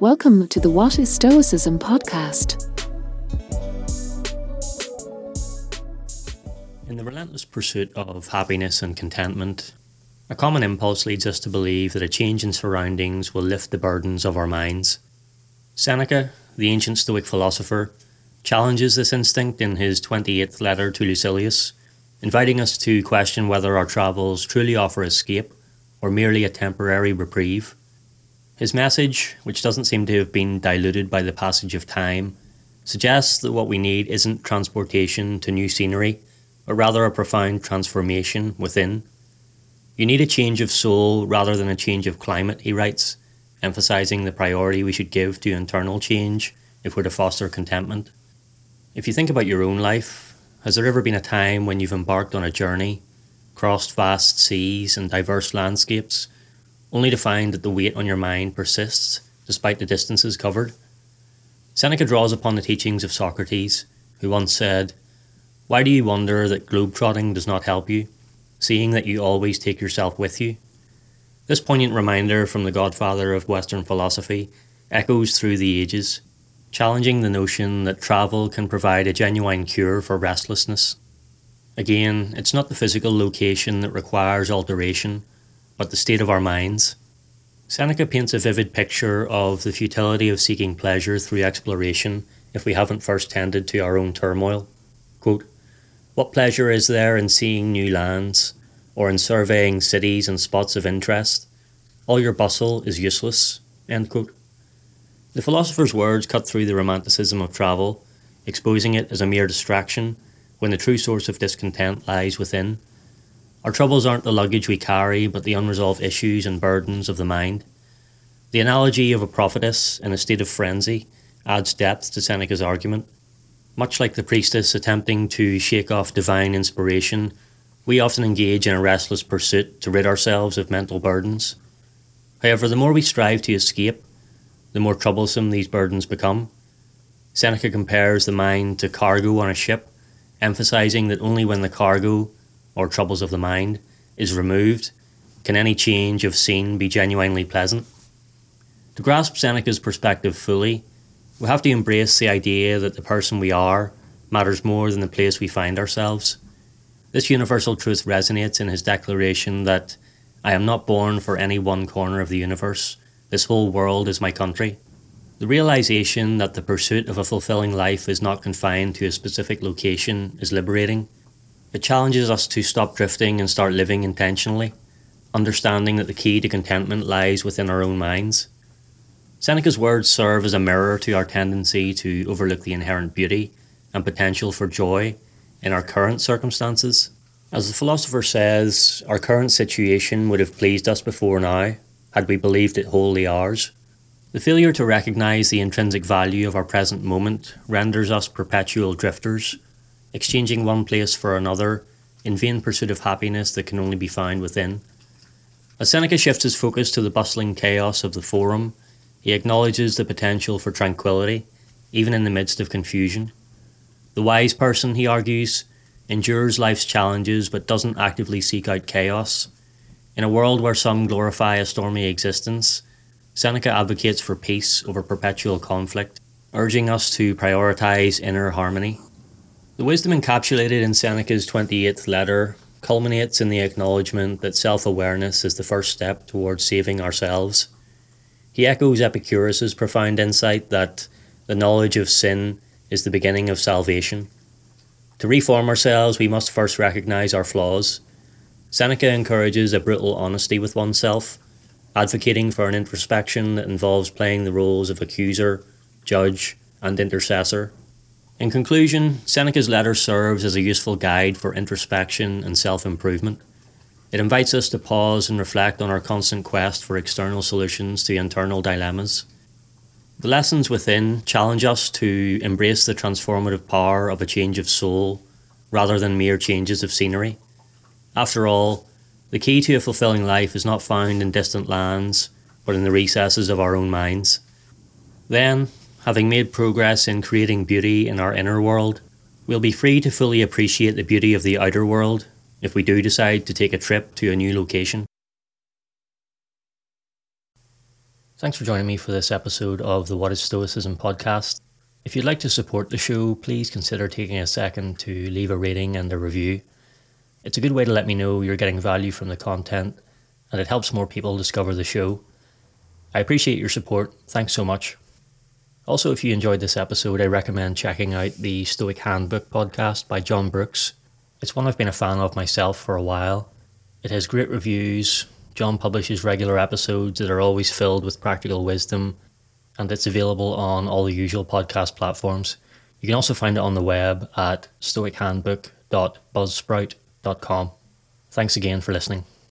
Welcome to the What is Stoicism podcast. In the relentless pursuit of happiness and contentment, a common impulse leads us to believe that a change in surroundings will lift the burdens of our minds. Seneca, the ancient Stoic philosopher, challenges this instinct in his 28th letter to Lucilius, inviting us to question whether our travels truly offer escape or merely a temporary reprieve. His message, which doesn't seem to have been diluted by the passage of time, suggests that what we need isn't transportation to new scenery, but rather a profound transformation within. You need a change of soul rather than a change of climate, he writes, emphasizing the priority we should give to internal change if we're to foster contentment. If you think about your own life, has there ever been a time when you've embarked on a journey, crossed vast seas and diverse landscapes, only to find that the weight on your mind persists despite the distances covered. Seneca draws upon the teachings of Socrates, who once said, Why do you wonder that globetrotting does not help you, seeing that you always take yourself with you? This poignant reminder from the godfather of Western philosophy echoes through the ages, challenging the notion that travel can provide a genuine cure for restlessness. Again, it's not the physical location that requires alteration but the state of our minds. Seneca paints a vivid picture of the futility of seeking pleasure through exploration if we haven't first tended to our own turmoil. Quote, what pleasure is there in seeing new lands, or in surveying cities and spots of interest? All your bustle is useless. The philosopher's words cut through the romanticism of travel, exposing it as a mere distraction when the true source of discontent lies within. Our troubles aren't the luggage we carry, but the unresolved issues and burdens of the mind. The analogy of a prophetess in a state of frenzy adds depth to Seneca's argument. Much like the priestess attempting to shake off divine inspiration, we often engage in a restless pursuit to rid ourselves of mental burdens. However, the more we strive to escape, the more troublesome these burdens become. Seneca compares the mind to cargo on a ship, emphasizing that only when the cargo or troubles of the mind is removed, can any change of scene be genuinely pleasant? To grasp Seneca's perspective fully, we have to embrace the idea that the person we are matters more than the place we find ourselves. This universal truth resonates in his declaration that I am not born for any one corner of the universe, this whole world is my country. The realization that the pursuit of a fulfilling life is not confined to a specific location is liberating. It challenges us to stop drifting and start living intentionally, understanding that the key to contentment lies within our own minds. Seneca's words serve as a mirror to our tendency to overlook the inherent beauty and potential for joy in our current circumstances. As the philosopher says, our current situation would have pleased us before now had we believed it wholly ours. The failure to recognise the intrinsic value of our present moment renders us perpetual drifters exchanging one place for another in vain pursuit of happiness that can only be found within. As Seneca shifts his focus to the bustling chaos of the forum, he acknowledges the potential for tranquility, even in the midst of confusion. The wise person, he argues, endures life's challenges but doesn't actively seek out chaos. In a world where some glorify a stormy existence, Seneca advocates for peace over perpetual conflict, urging us to prioritize inner harmony. The wisdom encapsulated in Seneca's 28th letter culminates in the acknowledgement that self awareness is the first step towards saving ourselves. He echoes Epicurus's profound insight that the knowledge of sin is the beginning of salvation. To reform ourselves, we must first recognize our flaws. Seneca encourages a brutal honesty with oneself, advocating for an introspection that involves playing the roles of accuser, judge, and intercessor. In conclusion, Seneca's letter serves as a useful guide for introspection and self improvement. It invites us to pause and reflect on our constant quest for external solutions to internal dilemmas. The lessons within challenge us to embrace the transformative power of a change of soul rather than mere changes of scenery. After all, the key to a fulfilling life is not found in distant lands, but in the recesses of our own minds. Then, having made progress in creating beauty in our inner world, we'll be free to fully appreciate the beauty of the outer world if we do decide to take a trip to a new location. Thanks for joining me for this episode of the What is Stoicism podcast. If you'd like to support the show, please consider taking a second to leave a rating and a review. It's a good way to let me know you're getting value from the content, and it helps more people discover the show. I appreciate your support. Thanks so much. Also, if you enjoyed this episode, I recommend checking out the Stoic Handbook podcast by John Brooks. It's one I've been a fan of myself for a while. It has great reviews, John publishes regular episodes that are always filled with practical wisdom, and it's available on all the usual podcast platforms. You can also find it on the web at stoichandbook.buzzsprout.com. Thanks again for listening.